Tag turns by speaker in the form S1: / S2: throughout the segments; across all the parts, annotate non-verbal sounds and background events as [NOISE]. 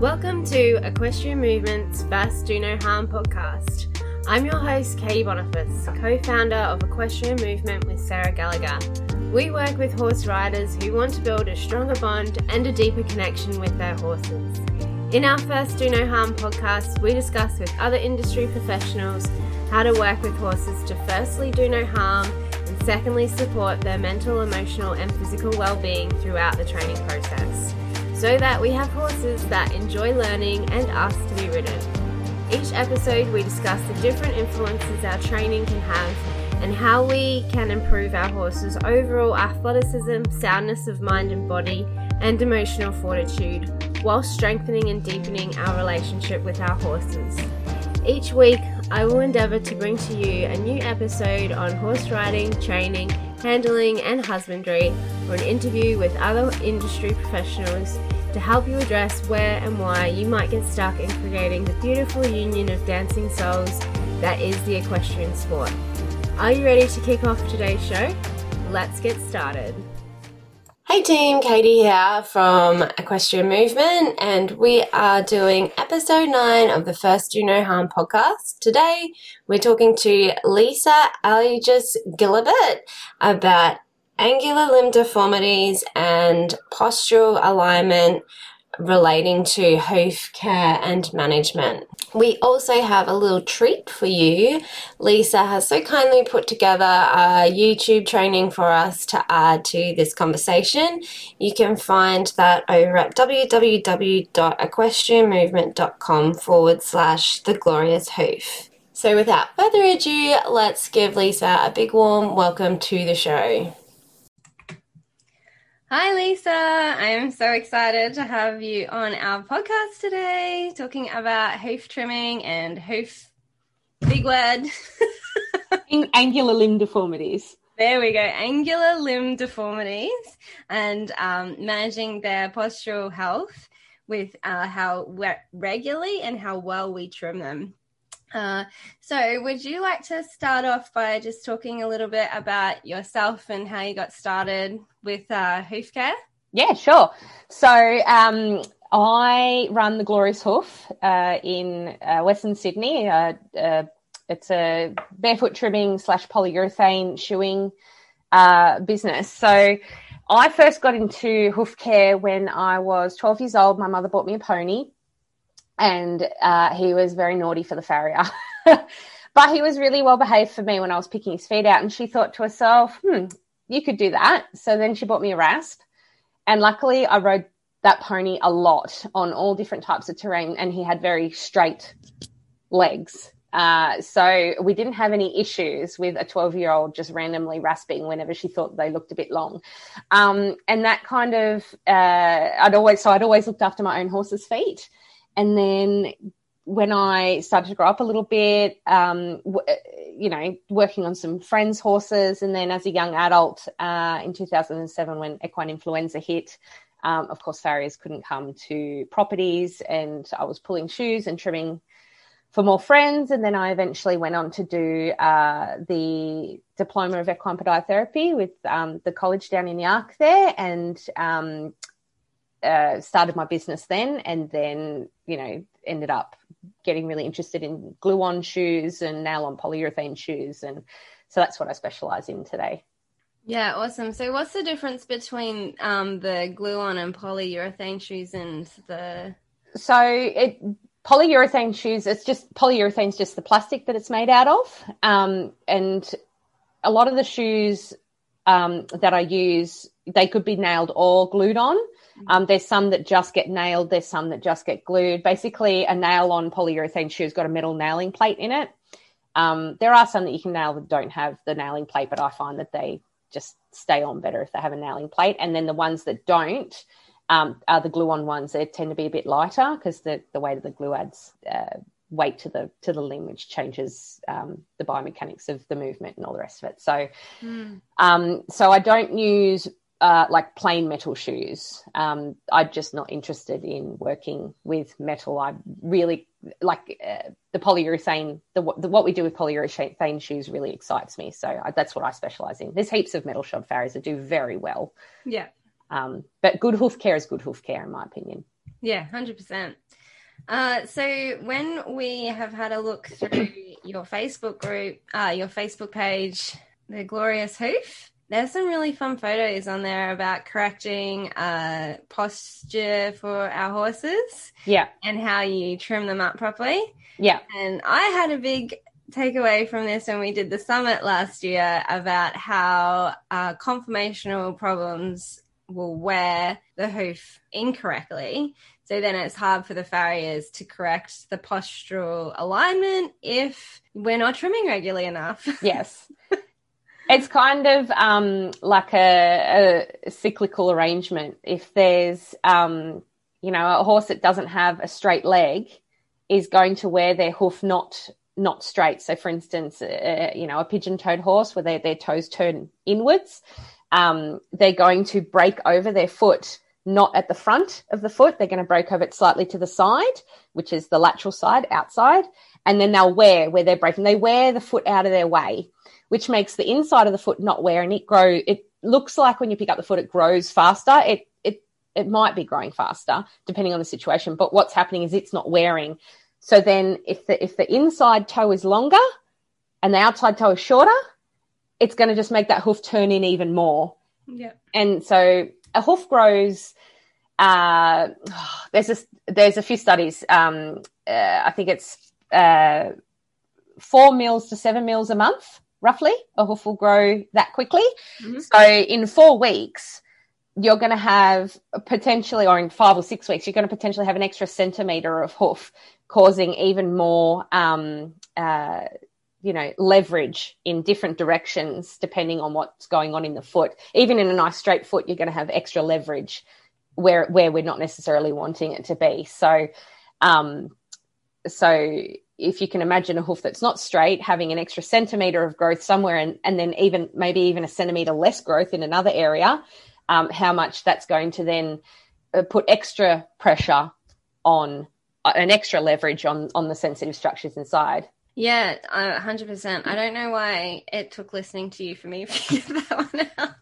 S1: Welcome to Equestrian Movement's First Do No Harm podcast. I'm your host, Katie Boniface, co founder of Equestrian Movement with Sarah Gallagher. We work with horse riders who want to build a stronger bond and a deeper connection with their horses. In our first Do No Harm podcast, we discuss with other industry professionals how to work with horses to firstly do no harm and secondly support their mental, emotional, and physical well being throughout the training process so that we have horses that enjoy learning and ask to be ridden. Each episode, we discuss the different influences our training can have and how we can improve our horses' overall athleticism, soundness of mind and body, and emotional fortitude, while strengthening and deepening our relationship with our horses. Each week, I will endeavour to bring to you a new episode on horse riding, training, handling, and husbandry, or an interview with other industry professionals to help you address where and why you might get stuck in creating the beautiful union of dancing souls that is the equestrian sport. Are you ready to kick off today's show? Let's get started. Hey team, Katie here from Equestrian Movement, and we are doing episode 9 of the first Do No Harm podcast. Today, we're talking to Lisa Algis Gilibert about angular limb deformities and postural alignment relating to hoof care and management. We also have a little treat for you. Lisa has so kindly put together a YouTube training for us to add to this conversation. You can find that over at www.equestrianmovement.com forward slash the glorious hoof. So without further ado, let's give Lisa a big warm welcome to the show. Hi, Lisa. I'm so excited to have you on our podcast today, talking about hoof trimming and hoof, big word. [LAUGHS]
S2: angular limb deformities.
S1: There we go, angular limb deformities and um, managing their postural health with uh, how regularly and how well we trim them. Uh, so, would you like to start off by just talking a little bit about yourself and how you got started with uh, hoof care?
S2: Yeah, sure. So, um, I run the Glorious Hoof uh, in uh, Western Sydney. Uh, uh, it's a barefoot trimming slash polyurethane shoeing business. So, I first got into hoof care when I was 12 years old. My mother bought me a pony and uh, he was very naughty for the farrier. [LAUGHS] but he was really well behaved for me when I was picking his feet out. And she thought to herself, hmm, you could do that. So then she bought me a rasp. And luckily, I rode that pony a lot on all different types of terrain, and he had very straight legs. Uh, so we didn't have any issues with a 12 year old just randomly rasping whenever she thought they looked a bit long. Um, and that kind of, uh, I'd always, so I'd always looked after my own horse's feet. And then when I started to grow up a little bit, um, w- you know, working on some friends' horses, and then as a young adult uh, in 2007, when equine influenza hit, um, of course, farriers couldn't come to properties, and I was pulling shoes and trimming for more friends. And then I eventually went on to do uh, the diploma of equine podiatry therapy with um, the college down in the Arc there, and um, uh, started my business then, and then you know ended up getting really interested in glue-on shoes and nail-on polyurethane shoes, and so that's what I specialize in today.
S1: Yeah, awesome. So, what's the difference between um, the glue-on and polyurethane shoes and the?
S2: So it polyurethane shoes. It's just polyurethane is just the plastic that it's made out of, um, and a lot of the shoes um, that I use they could be nailed or glued on. Um, there's some that just get nailed. There's some that just get glued. Basically, a nail-on polyurethane shoe's got a metal nailing plate in it. Um, there are some that you can nail that don't have the nailing plate, but I find that they just stay on better if they have a nailing plate. And then the ones that don't um, are the glue-on ones. They tend to be a bit lighter because the the weight of the glue adds uh, weight to the to the limb, which changes um, the biomechanics of the movement and all the rest of it. So, mm. um, so I don't use uh, like plain metal shoes. Um, I'm just not interested in working with metal. I really like uh, the polyurethane. The, the, what we do with polyurethane shoes really excites me. So I, that's what I specialize in. There's heaps of metal shod farriers that do very well.
S1: Yeah.
S2: Um, but good hoof care is good hoof care, in my opinion.
S3: Yeah, hundred percent. Uh, so when we have had a look through your Facebook group, uh, your Facebook page, the Glorious Hoof, there's some really fun photos on there about correcting uh, posture for our horses.
S2: Yeah.
S3: And how you trim them up properly.
S2: Yeah.
S3: And I had a big takeaway from this when we did the summit last year about how uh, conformational problems will wear the hoof incorrectly. So then it's hard for the farriers to correct the postural alignment if we're not trimming regularly enough. [LAUGHS]
S2: yes. It's kind of um, like a, a, cyclical arrangement. If there's, um, you know, a horse that doesn't have a straight leg is going to wear their hoof not not straight. So, for instance, uh, you know, a pigeon-toed horse where they, their toes turn inwards, um, they're going to break over their foot not at the front of the foot. They're going to break over it slightly to the side, which is the lateral side outside, and then they'll wear where they're breaking. They wear the foot out of their way which makes the inside of the foot not wear and it grow. It looks like when you pick up the foot, it grows faster. It it it might be growing faster depending on the situation, but what's happening is it's not wearing. So then, if the if the inside toe is longer and the outside toe is shorter, it's going to just make that hoof turn in even more.
S3: Yeah.
S2: And so a hoof grows. Uh, there's a there's a few studies. Um, uh, I think it's uh, four mils to seven mils a month roughly. A hoof will grow that quickly. Mm-hmm. So in four weeks, you're going to have potentially, or in five or six weeks, you're going to potentially have an extra centimeter of hoof, causing even more, um, uh, you know, leverage in different directions depending on what's going on in the foot. Even in a nice straight foot, you're going to have extra leverage where where we're not necessarily wanting it to be. So, um, so if you can imagine a hoof that's not straight having an extra centimeter of growth somewhere and, and then even maybe even a centimeter less growth in another area, um, how much that's going to then uh, put extra pressure on uh, an extra leverage on on the sensitive structures inside.
S3: Yeah, hundred percent. I don't know why it took listening to you for me [LAUGHS] to figure that one out.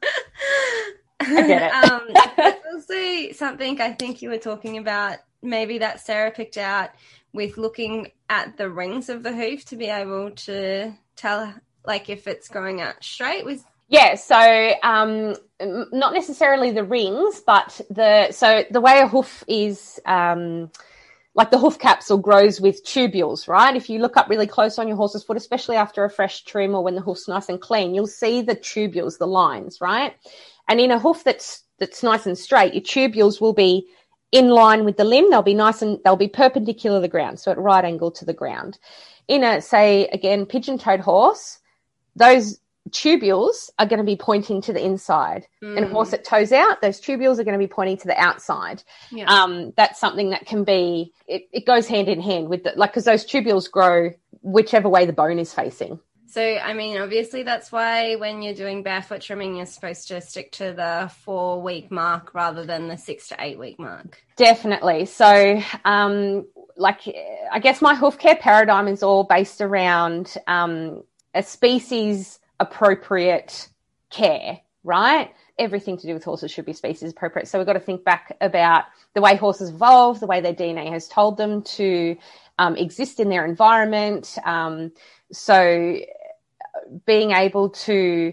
S2: I get it.
S3: um, also something I think you were talking about, maybe that Sarah picked out with looking at the rings of the hoof to be able to tell like if it's growing out straight with
S2: yeah so um not necessarily the rings but the so the way a hoof is um like the hoof capsule grows with tubules, right? If you look up really close on your horse's foot, especially after a fresh trim or when the hoof's nice and clean, you'll see the tubules, the lines, right? And in a hoof that's that's nice and straight, your tubules will be in line with the limb. They'll be nice and they'll be perpendicular to the ground, so at right angle to the ground. In a, say, again, pigeon toed horse, those tubules are going to be pointing to the inside. Mm. And a horse that toes out, those tubules are going to be pointing to the outside. Yeah. Um, that's something that can be, it, it goes hand in hand with the, like, because those tubules grow whichever way the bone is facing.
S3: So, I mean, obviously, that's why when you're doing barefoot trimming, you're supposed to stick to the four week mark rather than the six to eight week mark.
S2: Definitely. So, um, like, I guess my hoof care paradigm is all based around um, a species appropriate care, right? Everything to do with horses should be species appropriate. So, we've got to think back about the way horses evolve, the way their DNA has told them to um, exist in their environment. Um, so being able to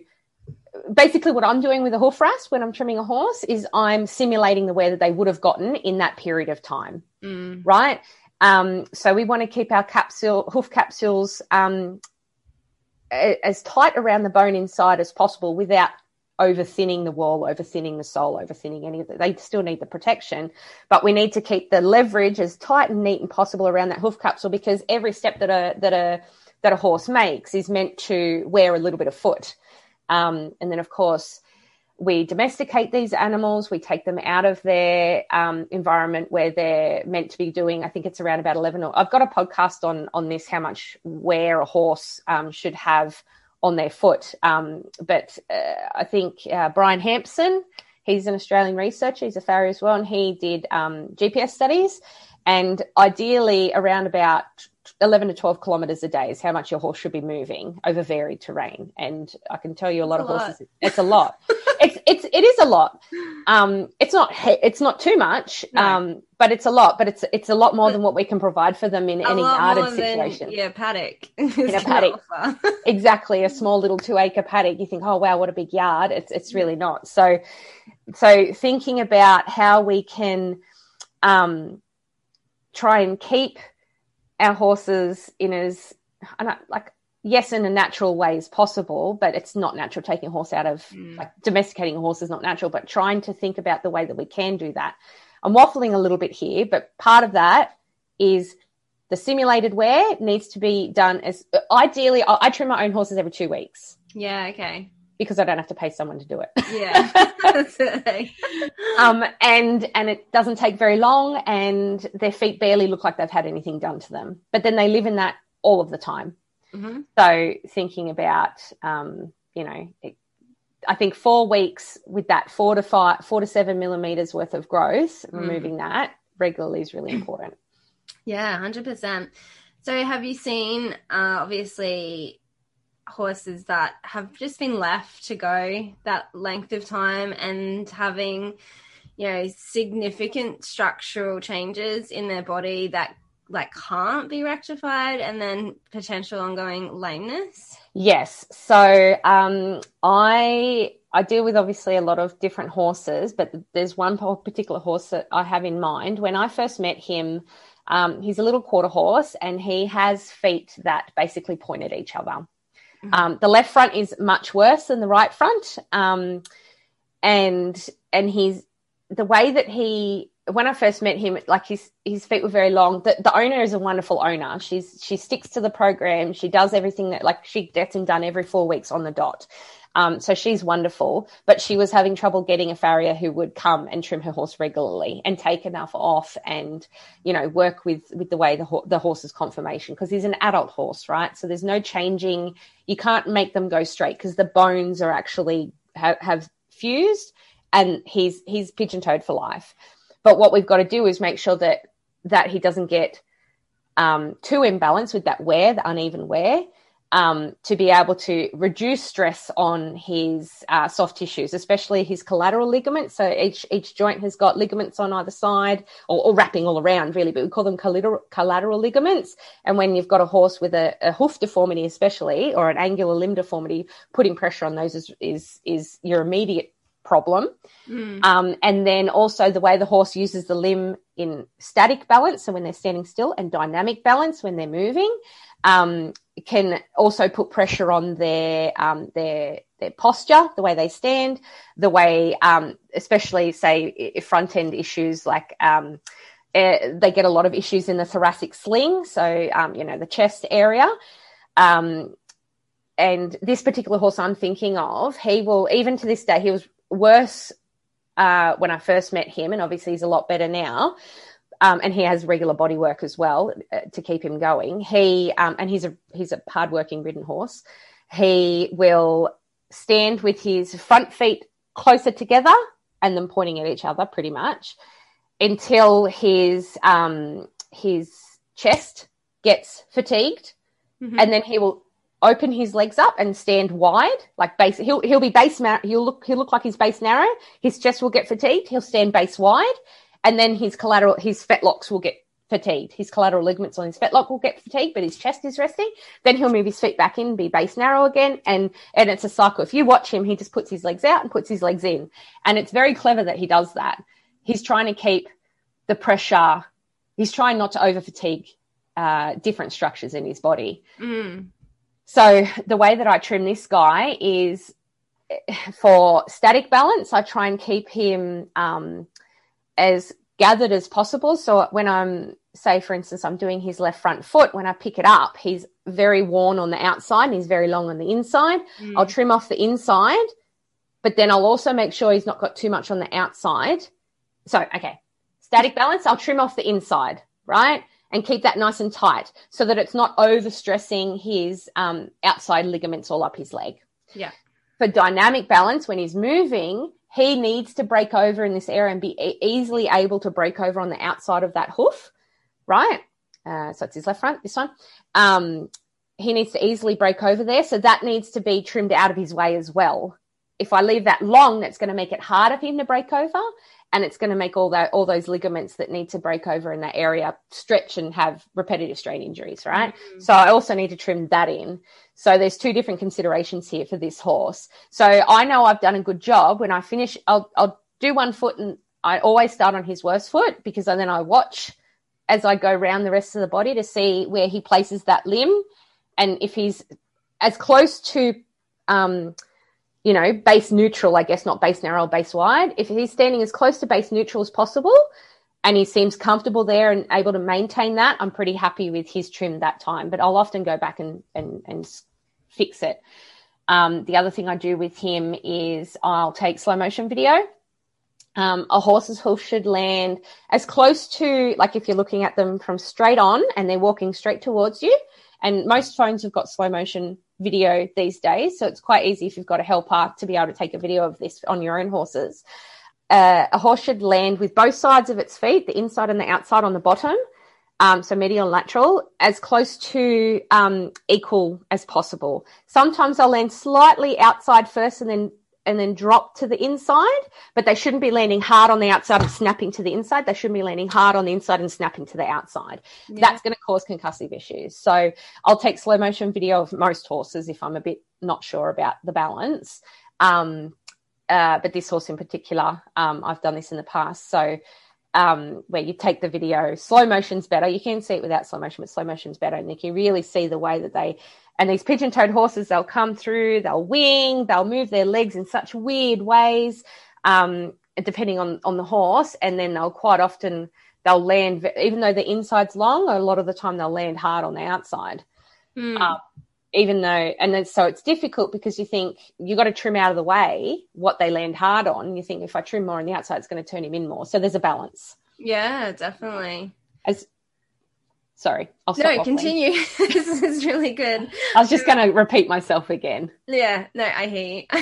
S2: basically what I'm doing with a hoof rasp when I'm trimming a horse is I'm simulating the wear that they would have gotten in that period of time, mm. right? Um, so we want to keep our capsule hoof capsules um, as tight around the bone inside as possible without over thinning the wall, over thinning the sole, over thinning any of it. They still need the protection, but we need to keep the leverage as tight and neat and possible around that hoof capsule because every step that a that a that a horse makes is meant to wear a little bit of foot. Um, and then, of course, we domesticate these animals. We take them out of their um, environment where they're meant to be doing. I think it's around about eleven. Or I've got a podcast on on this, how much wear a horse um, should have on their foot. Um, but uh, I think uh, Brian Hampson, he's an Australian researcher. He's a farrier as well, and he did um, GPS studies. And ideally, around about 11 to 12 kilometers a day is how much your horse should be moving over varied terrain. And I can tell you a lot That's of a horses, lot. it's a lot. It's, it's a lot. Um, it's not it's not too much, no. um, but it's a lot. But it's it's a lot more than what we can provide for them in any guarded situation.
S3: Than, yeah, paddock [LAUGHS]
S2: in a paddock. [LAUGHS] exactly, a small little two acre paddock. You think, oh wow, what a big yard. It's it's really not. So, so thinking about how we can um, try and keep our horses in as and I, like yes, in a natural way is possible, but it's not natural taking a horse out of mm. like domesticating a horse is not natural, but trying to think about the way that we can do that. I'm waffling a little bit here, but part of that is the simulated wear needs to be done as ideally. I, I trim my own horses every two weeks.
S3: Yeah. Okay.
S2: Because I don't have to pay someone to do it.
S3: Yeah. [LAUGHS]
S2: um, and and it doesn't take very long, and their feet barely look like they've had anything done to them. But then they live in that all of the time. Mm-hmm. So thinking about, um, you know, it, I think four weeks with that four to five, four to seven millimeters worth of growth, mm. removing that regularly is really important. [CLEARS THROAT]
S3: Yeah, hundred percent. So have you seen, uh, obviously, horses that have just been left to go that length of time and having, you know, significant structural changes in their body that like can't be rectified and then potential ongoing lameness?
S2: Yes. So um, I I deal with obviously a lot of different horses, but there's one particular horse that I have in mind. When I first met him, um, he's a little quarter horse and he has feet that basically point at each other. Mm-hmm. Um, the left front is much worse than the right front, um, and and he's the way that he when I first met him, like his his feet were very long. The, the owner is a wonderful owner. She's she sticks to the program. She does everything that like she gets him done every four weeks on the dot. Um, so she's wonderful, but she was having trouble getting a farrier who would come and trim her horse regularly and take enough off and, you know, work with, with the way the, ho- the horse's conformation because he's an adult horse, right? So there's no changing. You can't make them go straight because the bones are actually ha- have fused and he's, he's pigeon toed for life. But what we've got to do is make sure that that he doesn't get um, too imbalanced with that wear, the uneven wear, um, to be able to reduce stress on his uh, soft tissues, especially his collateral ligaments. So each each joint has got ligaments on either side, or, or wrapping all around, really. But we call them collateral, collateral ligaments. And when you've got a horse with a, a, hoof deformity, especially, or an angular limb deformity, putting pressure on those is is, is your immediate problem. Mm. Um, and then also the way the horse uses the limb in static balance, so when they're standing still, and dynamic balance when they're moving, um, can also put pressure on their um, their their posture, the way they stand, the way, um, especially say front end issues like. Uh, they get a lot of issues in the thoracic sling, so um, you know the chest area. Um, and this particular horse I'm thinking of, he will even to this day he was worse uh, when I first met him, and obviously he's a lot better now. Um, and he has regular body work as well uh, to keep him going. He um, and he's a he's a hardworking ridden horse. He will stand with his front feet closer together and then pointing at each other, pretty much, until his um, his chest gets fatigued, mm-hmm. and then he will open his legs up and stand wide, like base. He'll he'll be base. He'll look he'll look like his base narrow. His chest will get fatigued. He'll stand base wide, and then his collateral his fetlocks will get fatigued. His collateral ligaments on his fetlock will get fatigued, but his chest is resting. Then he'll move his feet back in, be base narrow again, and and it's a cycle. If you watch him, he just puts his legs out and puts his legs in, and it's very clever that he does that. He's trying to keep the pressure. He's trying not to over fatigue uh, different structures in his body.
S3: Mm.
S2: So the way that I trim this guy is for static balance. I try and keep him um, as gathered as possible. So when I'm, say, for instance, I'm doing his left front foot, when I pick it up, he's very worn on the outside and he's very long on the inside. Mm. I'll trim off the inside, but then I'll also make sure he's not got too much on the outside. So, okay, static balance, I'll trim off the inside, right? And keep that nice and tight so that it's not overstressing his um, outside ligaments all up his leg.
S3: Yeah.
S2: For dynamic balance, when he's moving, he needs to break over in this area and be e- easily able to break over on the outside of that hoof, right? Uh, so it's his left front, this one. Um, he needs to easily break over there. So that needs to be trimmed out of his way as well if I leave that long, that's going to make it harder for him to break over and it's going to make all that all those ligaments that need to break over in that area stretch and have repetitive strain injuries right? Mm-hmm. so i also need to trim that in. So there's two different considerations here for this horse. So i know i've done a good job. When i finish i'll, I'll do one foot and i always start on his worst foot because then i watch as i go around the rest of the body to see where he places that limb. And if he's as close to um, you know, base neutral, I guess, not base narrow, base wide. If he's standing as close to base neutral as possible and he seems comfortable there and able to maintain that, I'm pretty happy with his trim that time. But I'll often go back and, and, and fix it. Um, the other thing I do with him is I'll take slow motion video. Um, a horse's hoof should land as close to, like if you're looking at them from straight on and they're walking straight towards you. And most phones have got slow motion video these days. So it's quite easy if you've got a helper to be able to take a video of this on your own horses. Uh, a horse should land with both sides of its feet, the inside and the outside on the bottom. Um, so medial and lateral, as close to um, equal as possible. Sometimes they'll land slightly outside first and then and then drop to the inside, but they shouldn't be landing hard on the outside and snapping to the inside. They shouldn't be landing hard on the inside and snapping to the outside. Yeah. That's going to cause concussive issues. So I'll take slow motion video of most horses if I'm a bit not sure about the balance. Um, uh, but this horse in particular, um, I've done this in the past. So um, where you take the video, slow motion's better. You can see it without slow motion, but slow motion's better. And you can really see the way that they and these pigeon toed horses, they'll come through, they'll wing, they'll move their legs in such weird ways, um, depending on, on the horse. And then they'll quite often, they'll land, even though the inside's long, a lot of the time they'll land hard on the outside. Mm. Um, even though, and then so it's difficult because you think you got to trim out of the way what they land hard on. You think if I trim more on the outside, it's going to turn him in more. So there's a balance.
S3: Yeah, definitely.
S2: As Sorry,
S3: I'll stop. No, continue. [LAUGHS] this is really good.
S2: I was just going to repeat myself again.
S3: Yeah, no, I hear you. [LAUGHS]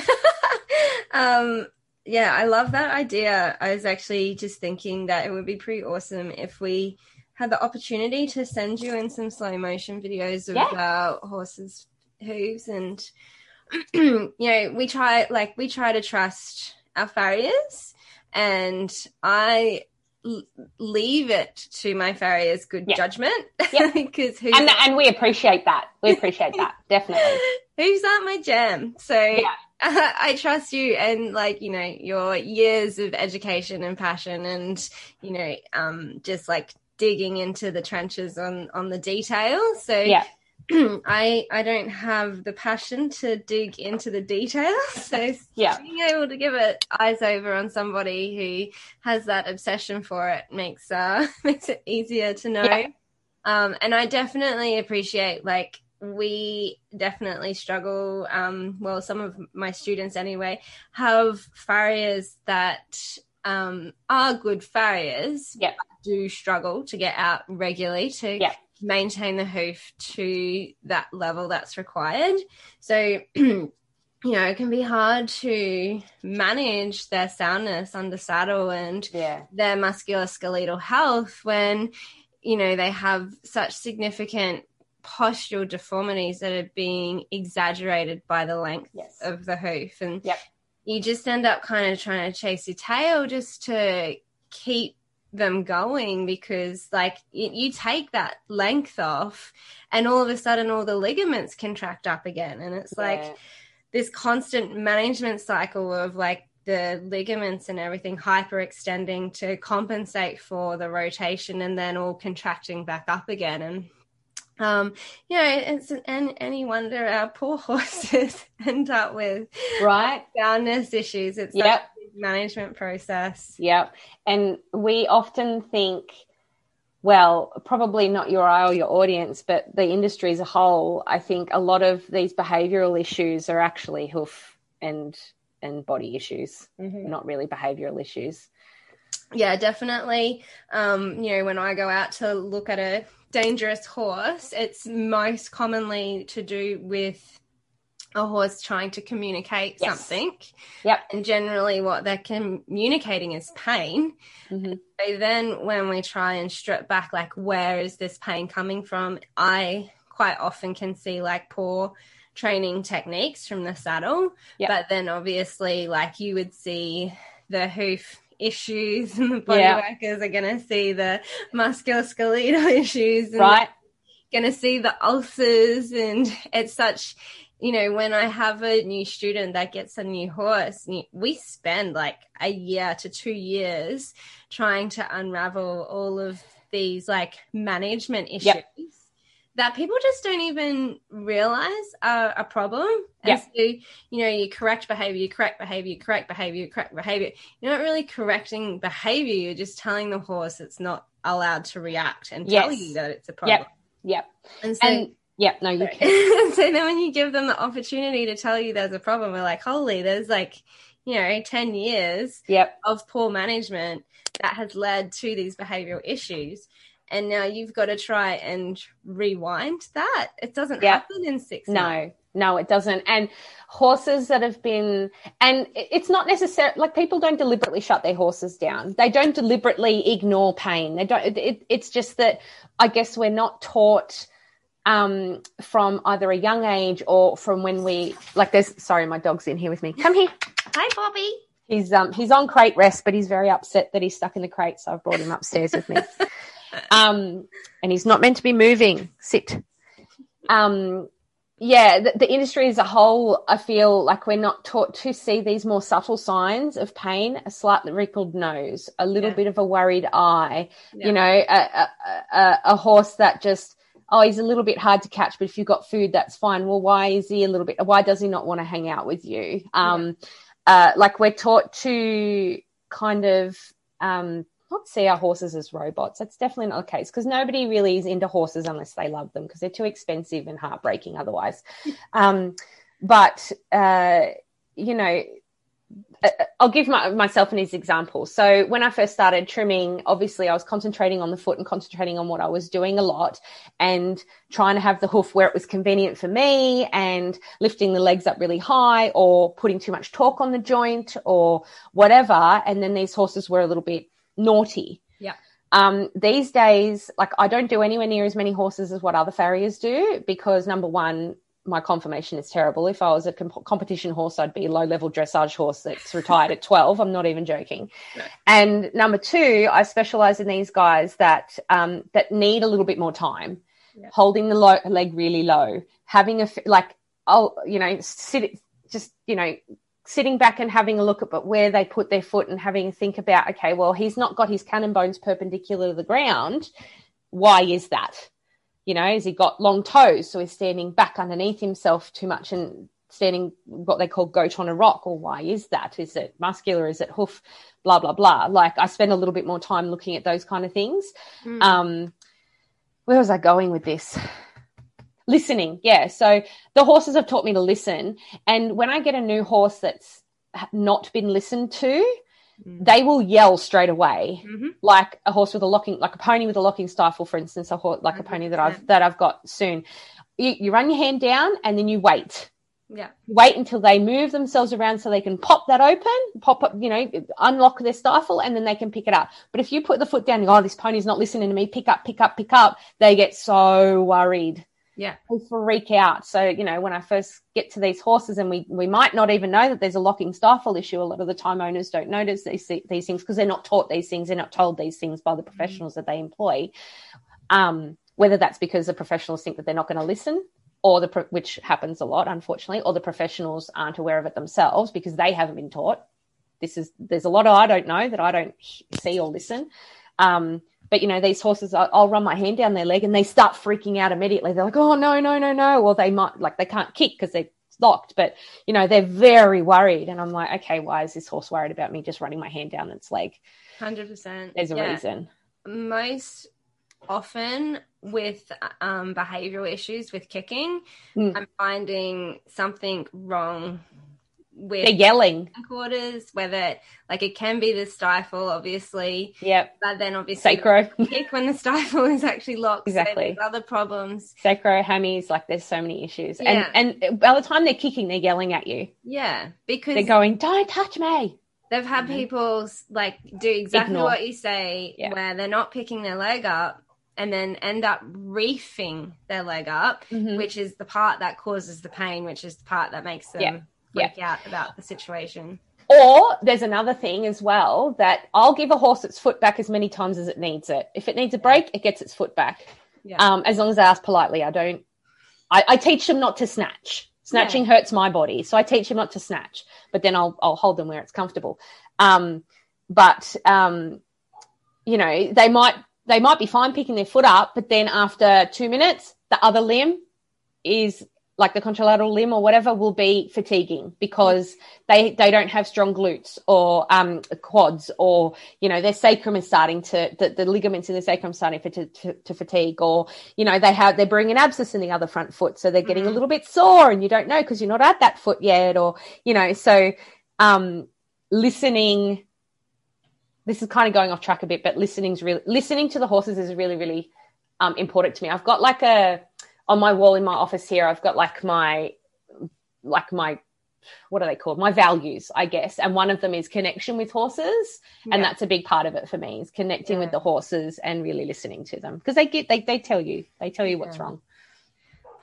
S3: um, yeah, I love that idea. I was actually just thinking that it would be pretty awesome if we had the opportunity to send you in some slow motion videos of yeah. our horses' hooves and [CLEARS THROAT] you know we try like we try to trust our farriers and i leave it to my farrier's good yeah. judgment
S2: because [LAUGHS] and, and we appreciate that we appreciate that [LAUGHS] definitely
S3: who's not my jam so yeah. [LAUGHS] I trust you and like you know your years of education and passion and you know um just like digging into the trenches on on the details so
S2: yeah [CLEARS THROAT]
S3: I I don't have the passion to dig into the details. [LAUGHS] So yeah. being able to give it eyes over on somebody who has that obsession for it makes uh [LAUGHS] makes it easier to know. Yeah. Um and I definitely appreciate like we definitely struggle um well some of my students anyway have farriers that um are good farriers
S2: yeah
S3: do struggle to get out regularly to
S2: yeah
S3: maintain the hoof to that level that's required. So, [CLEARS THROAT] you know, it can be hard to manage their soundness under saddle and
S2: yeah.
S3: their musculoskeletal health when, you know, they have such significant postural deformities that are being exaggerated by the length
S2: yes.
S3: of the hoof. And
S2: yep.
S3: you just end up kind of trying to chase your tail just to keep them going because like you, you take that length off and all of a sudden all the ligaments contract up again and it's yeah. like this constant management cycle of like the ligaments and everything hyperextending to compensate for the rotation and then all contracting back up again and um, you know, it's an, any wonder our poor [LAUGHS] horses end up with
S2: right
S3: soundness issues. It's yep management process.
S2: Yep. And we often think, well, probably not your eye or your audience, but the industry as a whole, I think a lot of these behavioral issues are actually hoof and and body issues, mm-hmm. not really behavioral issues.
S3: Yeah, definitely. Um, you know, when I go out to look at a dangerous horse, it's most commonly to do with a horse trying to communicate yes. something.
S2: Yep.
S3: And generally, what they're communicating is pain.
S2: Mm-hmm.
S3: So then, when we try and strip back, like, where is this pain coming from? I quite often can see like poor training techniques from the saddle.
S2: Yep.
S3: But then obviously, like you would see the hoof issues [LAUGHS] and the body
S2: Yeah.
S3: workers are going to see the musculoskeletal [LAUGHS] issues and
S2: right?
S3: going to see the ulcers and it's such you know when i have a new student that gets a new horse we spend like a year to two years trying to unravel all of these like management issues
S2: Yep.
S3: that people just don't even realize are a problem and
S2: Yep.
S3: so you know you correct behavior you correct behavior you correct behavior you correct behavior you're not really correcting behavior you're just telling the horse it's not allowed to react and tell
S2: Yes.
S3: you that it's a problem
S2: Yep. Yep.
S3: and so
S2: And yeah, no, you can. [LAUGHS]
S3: so then when you give them the opportunity to tell you there's a problem, we're like, holy, there's like, you know, 10 years
S2: Yep.
S3: of poor management that has led to these behavioral issues. And now you've got to try and rewind that. It doesn't
S2: Yeah.
S3: happen in six months.
S2: No, no, it doesn't. And horses that have been, and it's not necessarily like people don't deliberately shut their horses down. They don't deliberately ignore pain. They don't, it, it's just that I guess we're not taught um, from either a young age or from when we, like there's, sorry, my dog's in here with me. Come here.
S3: Hi, Bobby.
S2: He's um he's on crate rest, but he's very upset that he's stuck in the crate, so I've brought him upstairs with me. [LAUGHS] Um, and he's not meant to be moving. Sit. Um, yeah, the, the industry as a whole, I feel like we're not taught to see these more subtle signs of pain: a slightly wrinkled nose, a little
S3: Yeah.
S2: bit of a worried eye.
S3: Yeah.
S2: You know, a, a, a, a horse that just oh, he's a little bit hard to catch, but if you've got food, that's fine. Well, why is he a little bit? Why does he not want to hang out with you? Um, uh, like we're taught to kind of um, not see our horses as robots. That's definitely not the case because nobody really is into horses unless they love them because they're too expensive and heartbreaking otherwise. Um, but uh, you know, I'll give my, myself an example. So when I first started trimming, obviously I was concentrating on the foot and concentrating on what I was doing a lot and trying to have the hoof where it was convenient for me and lifting the legs up really high or putting too much torque on the joint or whatever. And then these horses were a little bit naughty.
S3: Yeah.
S2: Um, these days, like I don't do anywhere near as many horses as what other farriers do because number one, my conformation is terrible. If I was a comp- competition horse, I'd be a low level dressage horse that's retired at 12. I'm not even joking. And number two, I specialize in these guys that, um, that need a little bit more time,
S3: Yeah.
S2: holding the low, leg really low, having a, f- like, oh, you know, sit, just, you know, sitting back and having a look at but where they put their foot and having a think about, okay, well, he's not got his cannon bones perpendicular to the ground. Why is that? You know, has he got long toes? So he's standing back underneath himself too much and standing what they call goat on a rock. Or why is that? Is it muscular? Is it hoof? Blah, blah, blah. Like I spend a little bit more time looking at those kind of things.
S3: Mm.
S2: Um, where was I going with this? Listening. Yeah. So the horses have taught me to listen. And when I get a new horse that's not been listened to,
S3: Mm.
S2: they will yell straight away
S3: Mhm.
S2: like a horse with a locking like a pony with a locking stifle for instance a horse like a pony that i've that i've got soon you, you run your hand down and then you wait
S3: Yeah.
S2: wait until they move themselves around so they can pop that open pop up you know unlock their stifle and then they can pick it up but if you put the foot down and go, oh this pony's not listening to me pick up pick up pick up they get so worried
S3: Yeah.
S2: they freak out. So, you know, when I first get to these horses and we, we might not even know that there's a locking stifle issue, a lot of the time owners don't notice these, these things because they're not taught these things. They're not told these things by the professionals that they employ. Um, whether that's because the professionals think that they're not going to listen or the, pro- which happens a lot, unfortunately, or the professionals aren't aware of it themselves because they haven't been taught. This is, there's a lot I don't know that I don't see or listen. Um, but you know, these horses, I'll, I'll run my hand down their leg and they start freaking out immediately. They're like, oh, no, no, no, no. Or they might, like, they can't kick because they're locked, but you know, they're very worried. And I'm like, okay, why is this horse worried about me just running my hand down its leg?
S3: 100%.
S2: There's a
S3: Yeah.
S2: reason.
S3: most often with um, behavioral issues with kicking,
S2: Mm.
S3: I'm finding something wrong with
S2: They're yelling.
S3: quarters, whether like it can be the stifle, obviously,
S2: Yep.
S3: but then obviously
S2: Sacro,
S3: kick when the stifle is actually locked.
S2: Exactly.
S3: there's other problems.
S2: sacro, hammies, like there's so many issues.
S3: Yeah.
S2: And, and by the time they're kicking, they're yelling at you.
S3: Yeah, because
S2: They're going, don't touch me.
S3: They've had
S2: Mhm.
S3: people like do exactly
S2: Ignore.
S3: what you say,
S2: Yeah.
S3: where they're not picking their leg up, and then end up reefing their leg up,
S2: Mhm.
S3: which is the part that causes the pain, which is the part that makes them
S2: Yeah.
S3: Freak out about the situation.
S2: Or there's another thing as well that I'll give a horse its foot back as many times as it needs it. If it needs a break, it gets its foot back.
S3: Yeah.
S2: Um, as long as I ask politely, I don't. I, I teach them not to snatch. Snatching hurts my body, so I teach them not to snatch. But then I'll I'll hold them where it's comfortable. Um, but um, you know they might they might be fine picking their foot up, but then after two minutes, the other limb is like the contralateral limb or whatever will be fatiguing because they they don't have strong glutes or um, quads or you know their sacrum is starting to the, the ligaments in the sacrum starting for, to, to, to fatigue or you know they have they're bringing abscess in the other front foot so they're getting a
S3: Mhm.
S2: little bit sore and you don't know because you're not at that foot yet or you know so um, listening this is kind of going off track a bit but listening's really listening to the horses is really really um, important to me i've got like a on my wall in my office here i've got like my like my what are they called? My values i guess. And one of them is connection with horses. And that's a big part of it for me is connecting with the horses and really listening to them. Because they get they, they tell you they tell you what's
S3: Yeah.
S2: wrong.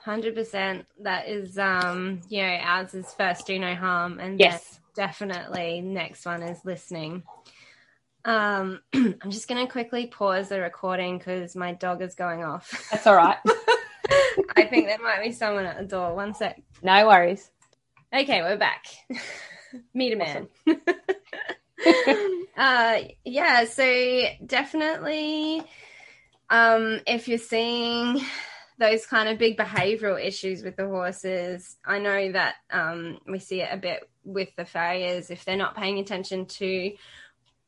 S3: Hundred percent. That is, um, you know, ours is first do no harm, and
S2: yes.
S3: definitely next one is listening. Um, [CLEARS THROAT] I'm just gonna quickly pause the recording because my dog is going off.
S2: that's all right [LAUGHS]
S3: I think there might be someone at the door. One sec.
S2: no worries
S3: Okay, we're back. [LAUGHS] Meet a man. [LAUGHS] uh, yeah, so definitely, um, if you're seeing those kind of big behavioral issues with the horses, I know that um, we see it a bit with the farriers. If they're not paying attention to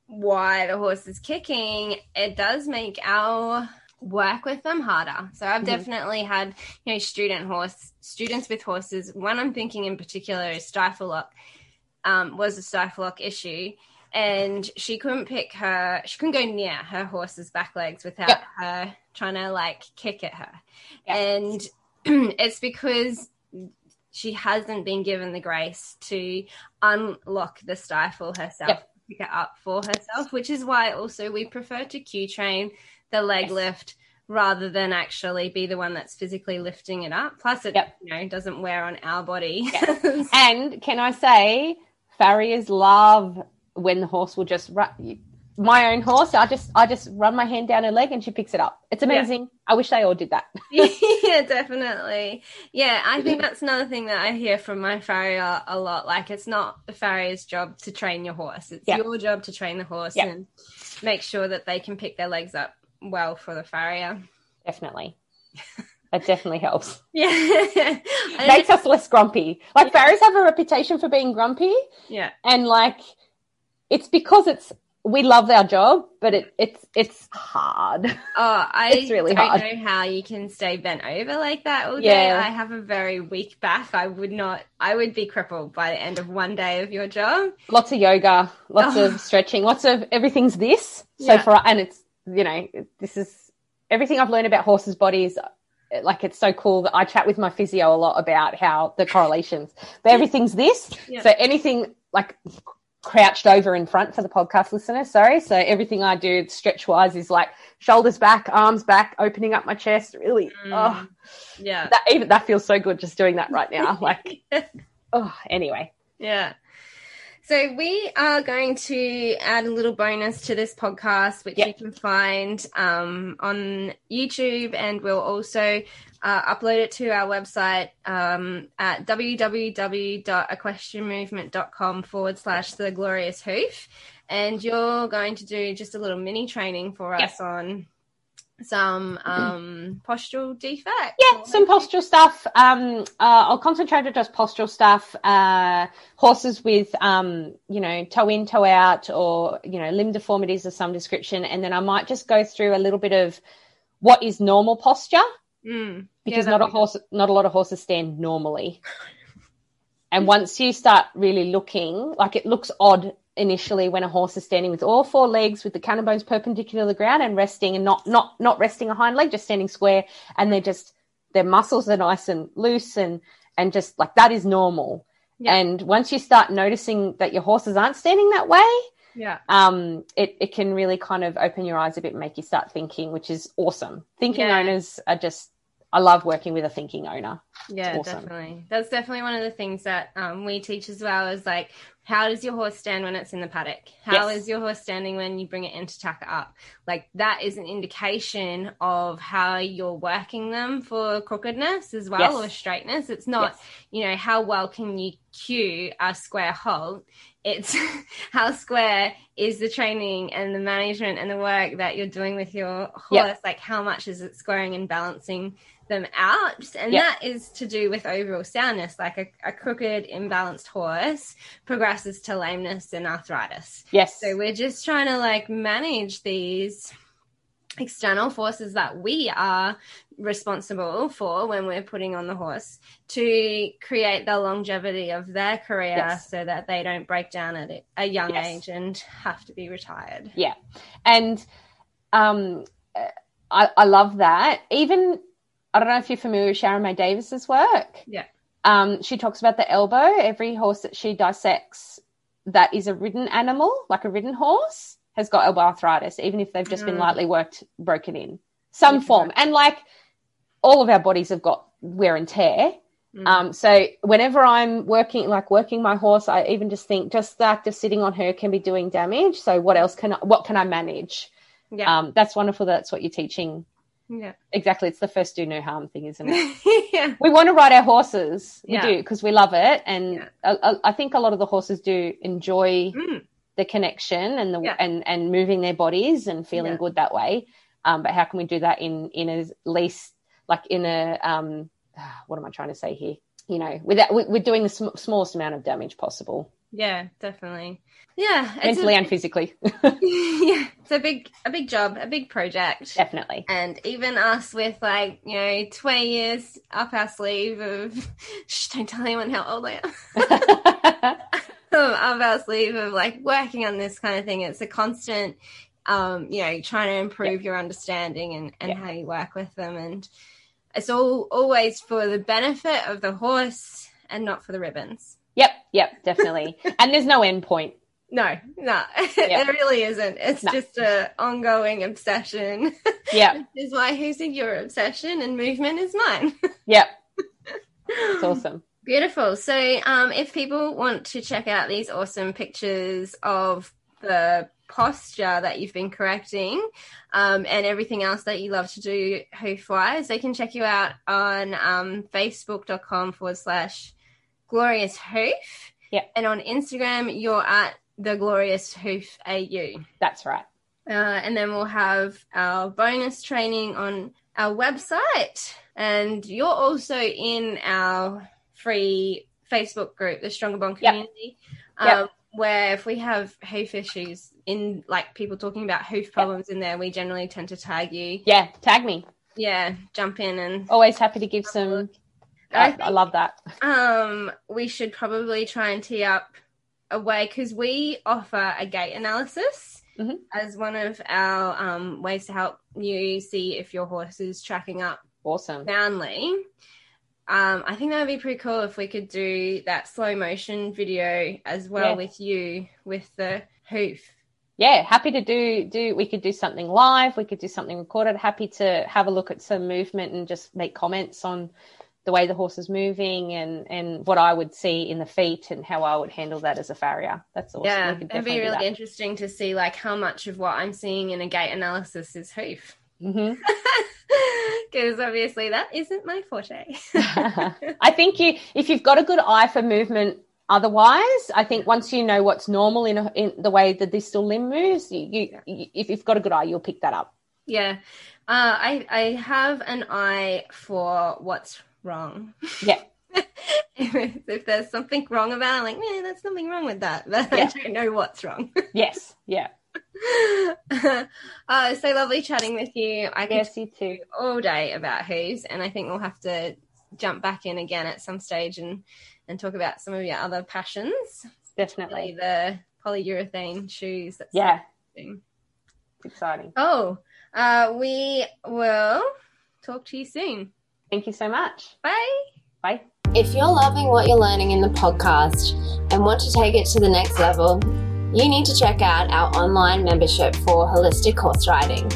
S3: why the horse is kicking, it does make our work with them harder. So I've
S2: Mhm.
S3: definitely had, you know, student horse students with horses. One I'm thinking in particular is stifle lock. Um, was a stifle lock issue, and she couldn't pick her. She couldn't go near her horse's back legs without
S2: Yep.
S3: her trying to like kick at her,
S2: Yep.
S3: and [CLEARS THROAT] it's because she hasn't been given the grace to unlock the stifle herself,
S2: Yep.
S3: pick it up for herself, which is why also we prefer to cue train the leg
S2: Yes.
S3: lift rather than actually be the one that's physically lifting it up. Plus, it
S2: Yep.
S3: you know doesn't wear on our body. [LAUGHS]
S2: And can I say, farriers love when the horse will just run. My own horse, I just I just run my hand down her leg and she picks it up. It's
S3: Yeah.
S2: amazing. I wish they all did that. [LAUGHS] [LAUGHS]
S3: yeah, definitely. Yeah, I think that's another thing that I hear from my farrier a lot. Like, it's not the farrier's job to train your horse; it's
S2: Yeah.
S3: your job to train the horse
S2: Yeah.
S3: and make sure that they can pick their legs up well for the farrier.
S2: Definitely, that definitely helps. [LAUGHS]
S3: Yeah,
S2: Makes us less grumpy. Like farriers have a reputation for being grumpy,
S3: yeah.
S2: and like it's because it's we love our job, but it it's it's hard.
S3: Oh, [LAUGHS] I
S2: It's really
S3: don't
S2: hard.
S3: know how you can stay bent over like that all day.
S2: Yeah.
S3: I have a very weak back. I would not. I would be crippled by the end of one day of your job.
S2: lots of yoga, lots
S3: Oh.
S2: of stretching, lots of everything's this. So
S3: Yeah.
S2: for and it's you know this is everything I've learned about horses' bodies. Like it's so cool that I chat with my physio a lot about how the correlations. But everything's this. So anything like crouched over in front for the podcast listener. Sorry. So everything I do stretch wise is like shoulders back, arms back, opening up my chest. Really.
S3: Mm.
S2: Oh,
S3: Yeah.
S2: that even that feels so good just doing that right now. [LAUGHS] Like. Oh, anyway.
S3: Yeah. So we are going to add a little bonus to this podcast, which
S2: Yep.
S3: you can find um, on YouTube, and we'll also uh, upload it to our website um, at www.equestrianmovement.com forward slash the glorious hoof. And you're going to do just a little mini training for
S2: Yep.
S3: us on some um, postural defects.
S2: Yeah, some postural stuff. Um, uh, I'll concentrate on just postural stuff. Uh, horses with, um, you know, toe in, toe out, or you know, limb deformities of some description, and then I might just go through a little bit of what is normal posture
S3: Mm.
S2: because
S3: Yeah,
S2: not a horse, not a lot of horses stand normally. [LAUGHS] And once you start really looking, like it looks odd initially when a horse is standing with all four legs with the cannon bones perpendicular to the ground and resting and not not not resting a hind leg, just standing square, and they're just their muscles are nice and loose and and just like that is normal.
S3: Yeah.
S2: And once you start noticing that your horses aren't standing that way,
S3: yeah,
S2: um, it it can really kind of open your eyes a bit, and make you start thinking, which is awesome. Thinking
S3: Yeah.
S2: owners are just. I love working with a thinking owner.
S3: yeah,
S2: awesome.
S3: definitely. That's definitely one of the things that um, we teach as well. Is like, how does your horse stand when it's in the paddock? How is
S2: Yes.
S3: your horse standing when you bring it into tacker up? Like that is an indication of how you're working them for crookedness as well
S2: Yes.
S3: or straightness. It's not
S2: Yes.
S3: you know, how well can you cue a square halt? It's [LAUGHS] how square is the training and the management and the work that you're doing with your horse.
S2: Yeah.
S3: Like, how much is it squaring and balancing them out? And
S2: Yeah.
S3: that is to do with overall soundness. Like, a, a crooked, imbalanced horse progresses to lameness and arthritis.
S2: Yes.
S3: So, we're just trying to like manage these external forces that we are responsible for when we're putting on the horse to create the longevity of their career
S2: Yes.
S3: so that they don't break down at a- young
S2: Yes.
S3: age and have to be retired.
S2: Yeah. And um, I, I love that. Even, I don't know if you're familiar with Sharon May Davis's work.
S3: Yeah.
S2: Um, she talks about the elbow. Every horse that she dissects that is a ridden animal, like a ridden horse, has got elbow arthritis, even if they've just been
S3: Mm.
S2: lightly worked, broken in some
S3: Yeah.
S2: form. And like all of our bodies have got wear and tear.
S3: Mm.
S2: Um, so whenever I'm working, like working my horse, I even just think just the act of sitting on her can be doing damage. So what else can I, what can I manage?
S3: yeah.
S2: Um, that's wonderful. That's what you're teaching.
S3: yeah.
S2: Exactly. It's the first do no harm thing, isn't it? [LAUGHS]
S3: yeah.
S2: we want to ride our horses. We
S3: Yeah.
S2: do because we love it. And
S3: Yeah.
S2: I, I- I think a lot of the horses do enjoy
S3: Mm.
S2: The connection and the,
S3: Yeah.
S2: and, and moving their bodies and feeling
S3: Yeah.
S2: good that way. Um, but how can we do that in, in as least like in a, um, [SIGHS] what am I trying to say here? You know, without, we- we're doing the sm- smallest amount of damage possible,
S3: Yeah, definitely. Yeah.
S2: Mentally
S3: a,
S2: and physically. [LAUGHS] [LAUGHS]
S3: yeah. It's a big, a big job, a big project.
S2: Definitely.
S3: And even us with like, you know, 20 years up our sleeve of, [LAUGHS] shh, don't tell anyone how old I am. [LAUGHS] up our sleeve of like working on this kind of thing. It's a constant, um, you know, trying to improve your understanding and, and
S2: Yeah.
S3: how you work with them. And it's all always for the benefit of the horse and not for the ribbons.
S2: yep. Yep. Definitely. [LAUGHS] and there's no end point.
S3: No, no, [LAUGHS]
S2: Yeah.
S3: it really isn't. It's
S2: No.
S3: just a ongoing obsession.
S2: Yeah.
S3: Which is why who's your obsession and movement is mine.
S2: Yep. It's awesome.
S3: Beautiful. So, um, if people want to check out these awesome pictures of the posture that you've been correcting um, and everything else that you love to do hoof wise, they can check you out on um, facebook.com forward slash glorious hoof.
S2: Yeah.
S3: And on Instagram, you're at the glorious hoof AU.
S2: That's right.
S3: Uh, and then we'll have our bonus training on our website. And you're also in our free Facebook group, the Stronger Bond community,
S2: Yep.
S3: um, where if we have hoof issues in like people talking about hoof problems in there, we generally tend to tag you.
S2: Yeah. Tag me.
S3: Yeah, jump in and
S2: Always happy to give some.
S3: I
S2: I, I love that.
S3: um we should probably try and tee up a way because we offer a gait analysis
S2: Mhm.
S3: as one of our um, ways to help you see if your horse is tracking up
S2: Awesome.
S3: soundly. Um, I think that would be pretty cool if we could do that slow motion video as well
S2: Yeah.
S3: with you with the hoof.
S2: Yeah, happy to do do. We could do something live. We could do something recorded. Happy to have a look at some movement and just make comments on the way the horse is moving and and what I would see in the feet and how I would handle that as a farrier. That's awesome.
S3: Yeah, it'd be really interesting to see like how much of what I'm seeing in a gait analysis is hoof. [LAUGHS]
S2: Mhm.
S3: Because obviously that isn't my forte. [LAUGHS]
S2: I think you, if you've got a good eye for movement, otherwise, I think once you know what's normal in, a, in the way the distal limb moves, you, you, you, if you've got a good eye, you'll pick that up.
S3: Yeah. Uh, I I have an eye for what's wrong.
S2: Yeah. [LAUGHS]
S3: if, there's something wrong about it, I'm like, man, there's something wrong with that. But I don't know what's wrong.
S2: Yes. Yeah. [LAUGHS]
S3: uh, so lovely chatting with you. I could
S2: Yes, you too.
S3: all day about hooves, and I think we'll have to jump back in again at some stage and, and talk about some of your other passions.
S2: Definitely.
S3: The polyurethane shoes. That's
S2: Yeah.
S3: interesting.
S2: It's exciting.
S3: Oh, uh, we will talk to you soon.
S2: Thank you so much.
S3: Bye.
S2: Bye.
S3: If you're loving what you're learning in the podcast and want to take it to the next level,
S4: you need to check out our online membership for holistic horse riding.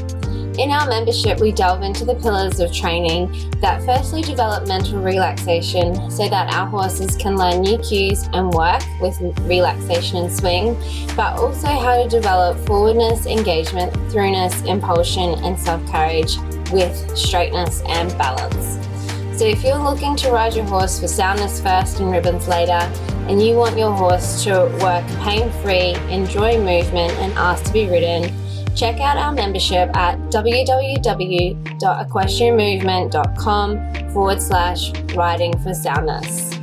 S4: In our membership, we delve into the pillars of training that firstly develop mental relaxation so that our horses can learn new cues and work with relaxation and swing, but also how to develop forwardness, engagement, throughness, impulsion, and self carriage with straightness and balance. So, if you're looking to ride your horse for soundness first and ribbons later, and you want your horse to work pain free, enjoy movement, and ask to be ridden, check out our membership at www.equestrianmovement.com forward slash riding for soundness.